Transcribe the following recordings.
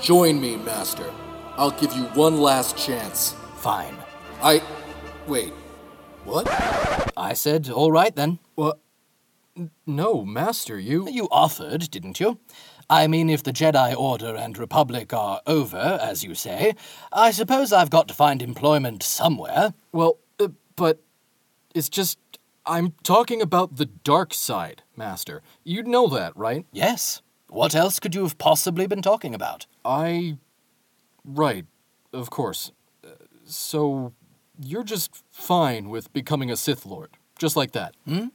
Join me, Master. I'll give you one last chance. Fine. I. Wait. What? I said, all right then. What? No, Master, you. You offered, didn't you? I mean, if the Jedi Order and Republic are over, as you say, I suppose I've got to find employment somewhere. Well, uh, but it's just. I'm talking about the dark side, Master. You know that, right? Yes. What else could you have possibly been talking about? I. Right, of course. Uh, So, you're just fine with becoming a Sith Lord, just like that. Hmm?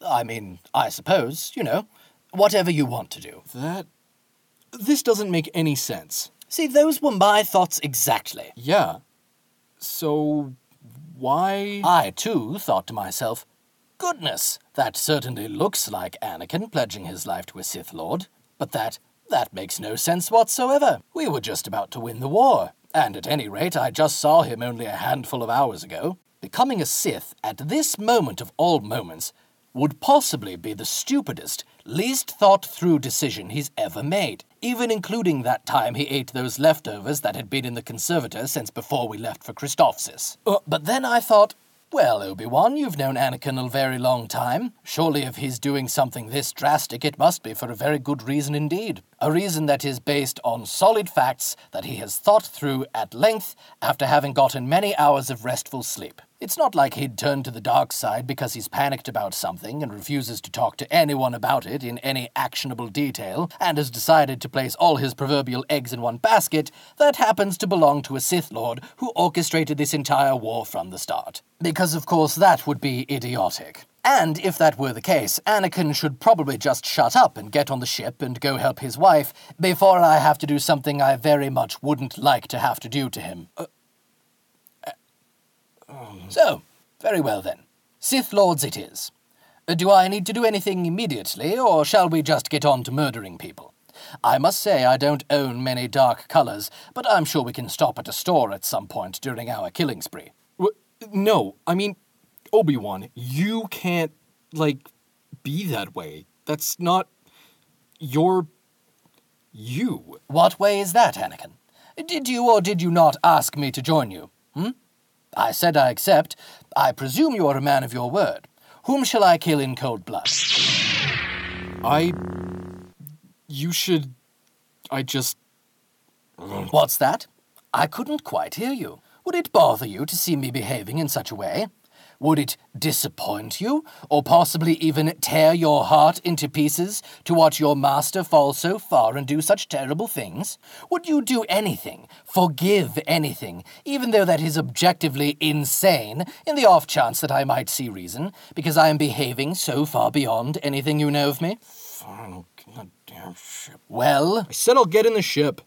I mean, I suppose, you know, whatever you want to do. That. This doesn't make any sense. See, those were my thoughts exactly. Yeah. So, why. I, too, thought to myself, goodness, that certainly looks like Anakin pledging his life to a Sith Lord. But that, that makes no sense whatsoever. We were just about to win the war, and at any rate, I just saw him only a handful of hours ago. Becoming a Sith at this moment of all moments would possibly be the stupidest, least thought through decision he's ever made, even including that time he ate those leftovers that had been in the conservator since before we left for Christophsis. Uh, but then I thought, well, Obi Wan, you've known Anakin a very long time. Surely, if he's doing something this drastic, it must be for a very good reason indeed. A reason that is based on solid facts that he has thought through at length after having gotten many hours of restful sleep. It's not like he'd turn to the dark side because he's panicked about something and refuses to talk to anyone about it in any actionable detail and has decided to place all his proverbial eggs in one basket that happens to belong to a Sith Lord who orchestrated this entire war from the start. Because, of course, that would be idiotic. And if that were the case, Anakin should probably just shut up and get on the ship and go help his wife before I have to do something I very much wouldn't like to have to do to him. Uh, So, very well then. Sith Lords it is. Uh, Do I need to do anything immediately, or shall we just get on to murdering people? I must say I don't own many dark colors, but I'm sure we can stop at a store at some point during our killing spree. Wh- No, I mean, Obi Wan, you can't, like, be that way. That's not. You're. You. What way is that, Anakin? Did you or did you not ask me to join you? Hmm? I said I accept. I presume you are a man of your word. Whom shall I kill in cold blood? I. You should. I just. What's that? I couldn't quite hear you. Would it bother you to see me behaving in such a way? Would it disappoint you, or possibly even tear your heart into pieces to watch your master fall so far and do such terrible things? Would you do anything, forgive anything, even though that is objectively insane, in the off chance that I might see reason, because I am behaving so far beyond anything you know of me? Fine, I'll get in the damn ship. Well, I said I'll get in the ship.